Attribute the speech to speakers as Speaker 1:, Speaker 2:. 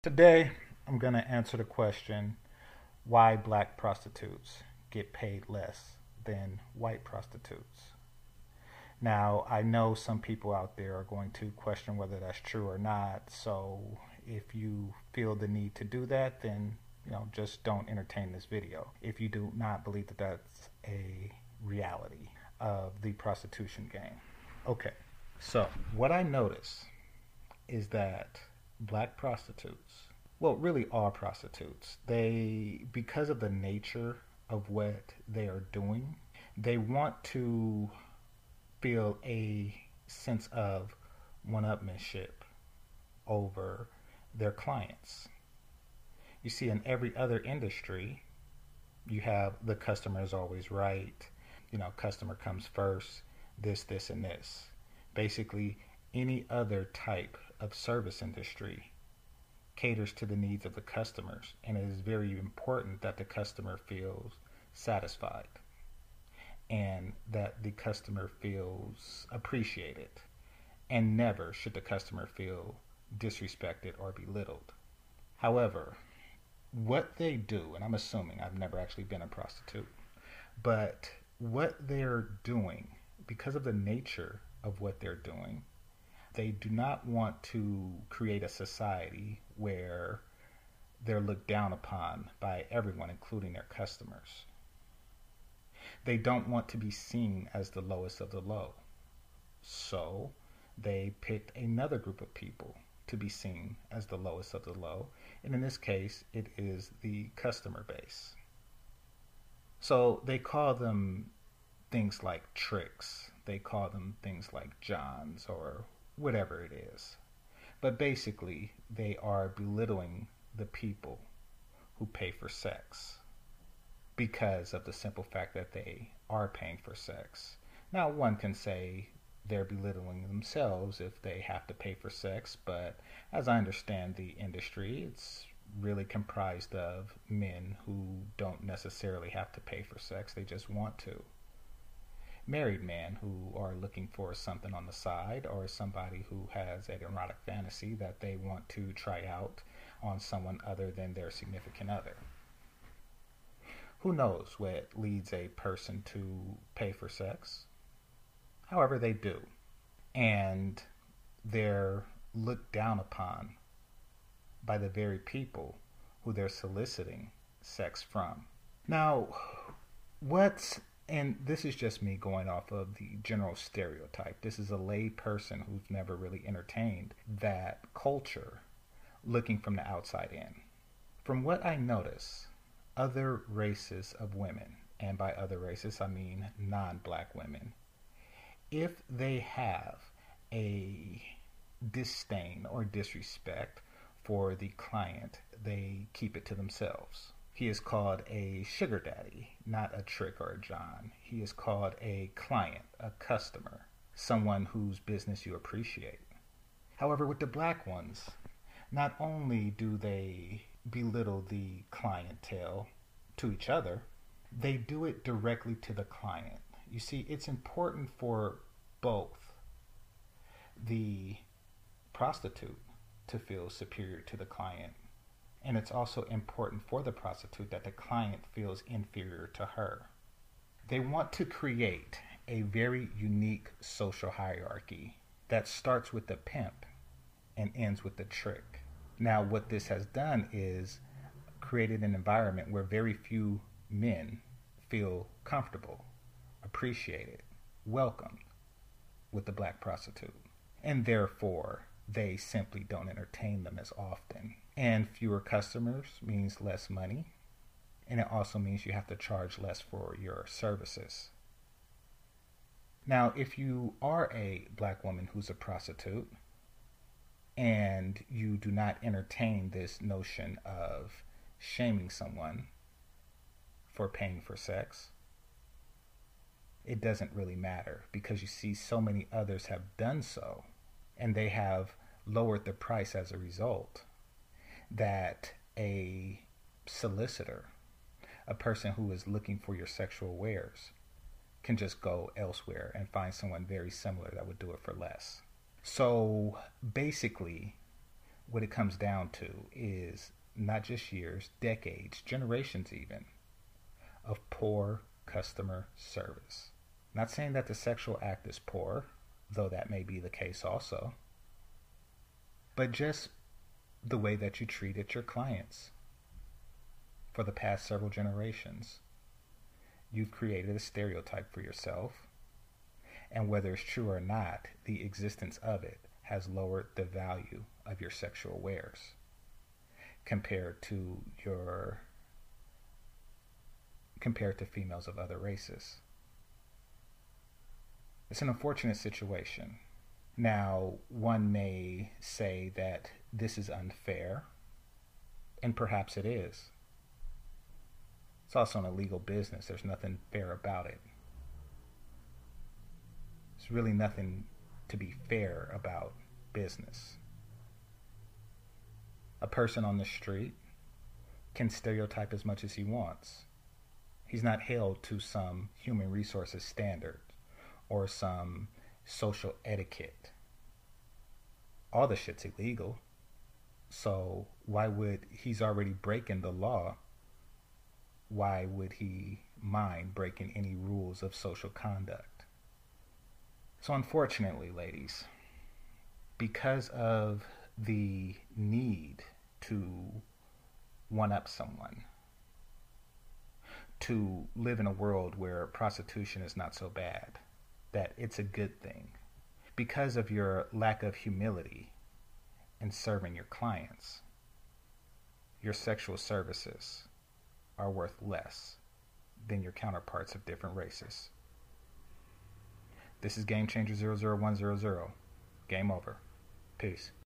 Speaker 1: Today, I'm going to answer the question why black prostitutes get paid less than white prostitutes. Now, I know some people out there are going to question whether that's true or not. So, if you feel the need to do that, then you know, just don't entertain this video. If you do not believe that that's a reality of the prostitution game. Okay. So, what I notice is that black prostitutes, well, really all prostitutes, they, because of the nature of what they are doing, they want to feel a sense of one upmanship over their clients. You see, in every other industry, you have the customer is always right. You know, customer comes first, this, this, and this. Basically, any other type of service industry caters to the needs of the customers, and it is very important that the customer feels satisfied and that the customer feels appreciated. And never should the customer feel disrespected or belittled. However, what they do, and I'm assuming I've never actually been a prostitute, but what they're doing, because of the nature of what they're doing, they do not want to create a society where they're looked down upon by everyone, including their customers. They don't want to be seen as the lowest of the low. So they picked another group of people to be seen as the lowest of the low. And in this case, it is the customer base. So they call them things like tricks. They call them things like Johns or whatever it is. But basically, they are belittling the people who pay for sex because of the simple fact that they are paying for sex. Now, one can say they're belittling themselves if they have to pay for sex, but as I understand the industry, it's really comprised of men who don't necessarily have to pay for sex, they just want to. Married men who are looking for something on the side, or somebody who has an erotic fantasy that they want to try out on someone other than their significant other. Who knows what leads a person to pay for sex? However, they do. And they're looked down upon by the very people who they're soliciting sex from. Now, what's and this is just me going off of the general stereotype. This is a lay person who's never really entertained that culture looking from the outside in. From what I notice, other races of women, and by other races I mean non black women, if they have a disdain or disrespect for the client, they keep it to themselves. He is called a sugar daddy, not a trick or a John. He is called a client, a customer, someone whose business you appreciate. However, with the black ones, not only do they belittle the clientele to each other, they do it directly to the client. You see, it's important for both the prostitute to feel superior to the client, and it's also important for the prostitute that the client feels inferior to her. They want to create a very unique social hierarchy that starts with the pimp and ends with the trick. Now, what this has done is created an environment where very few men feel comfortable, appreciated, welcomed with the black prostitute. And therefore, they simply don't entertain them as often. And fewer customers means less money. And it also means you have to charge less for your services. Now, if you are a black woman who's a prostitute and you do not entertain this notion of shaming someone for paying for sex, it doesn't really matter because you see so many others have done so and they have lowered the price as a result that a solicitor, a person who is looking for your sexual wares, can just go elsewhere and find someone very similar that would do it for less. So basically, what it comes down to is not just years, decades, generations even, of poor customer service. Not saying that the sexual act is poor, though that may be the case also, but just the way that you treated your clients for the past several generations. You've created a stereotype for yourself, and whether it's true or not, the existence of it has lowered the value of your sexual wares compared to your compared to females of other races. It's an unfortunate situation. Now, one may say that this is unfair, and perhaps it is. It's also an illegal business. There's nothing fair about it. There's really nothing to be fair about business. A person on the street can stereotype as much as he wants. He's not held to some human resources standard or some social etiquette. All the shit's illegal. So why would he's already breaking the law? Why would he mind breaking any rules of social conduct? So unfortunately, ladies, because of the need to one up someone, to live in a world where prostitution is not so bad, that it's a good thing. Because of your lack of humility in serving your clients, your sexual services are worth less than your counterparts of different races. This is Game Changer 00100. Game over. Peace.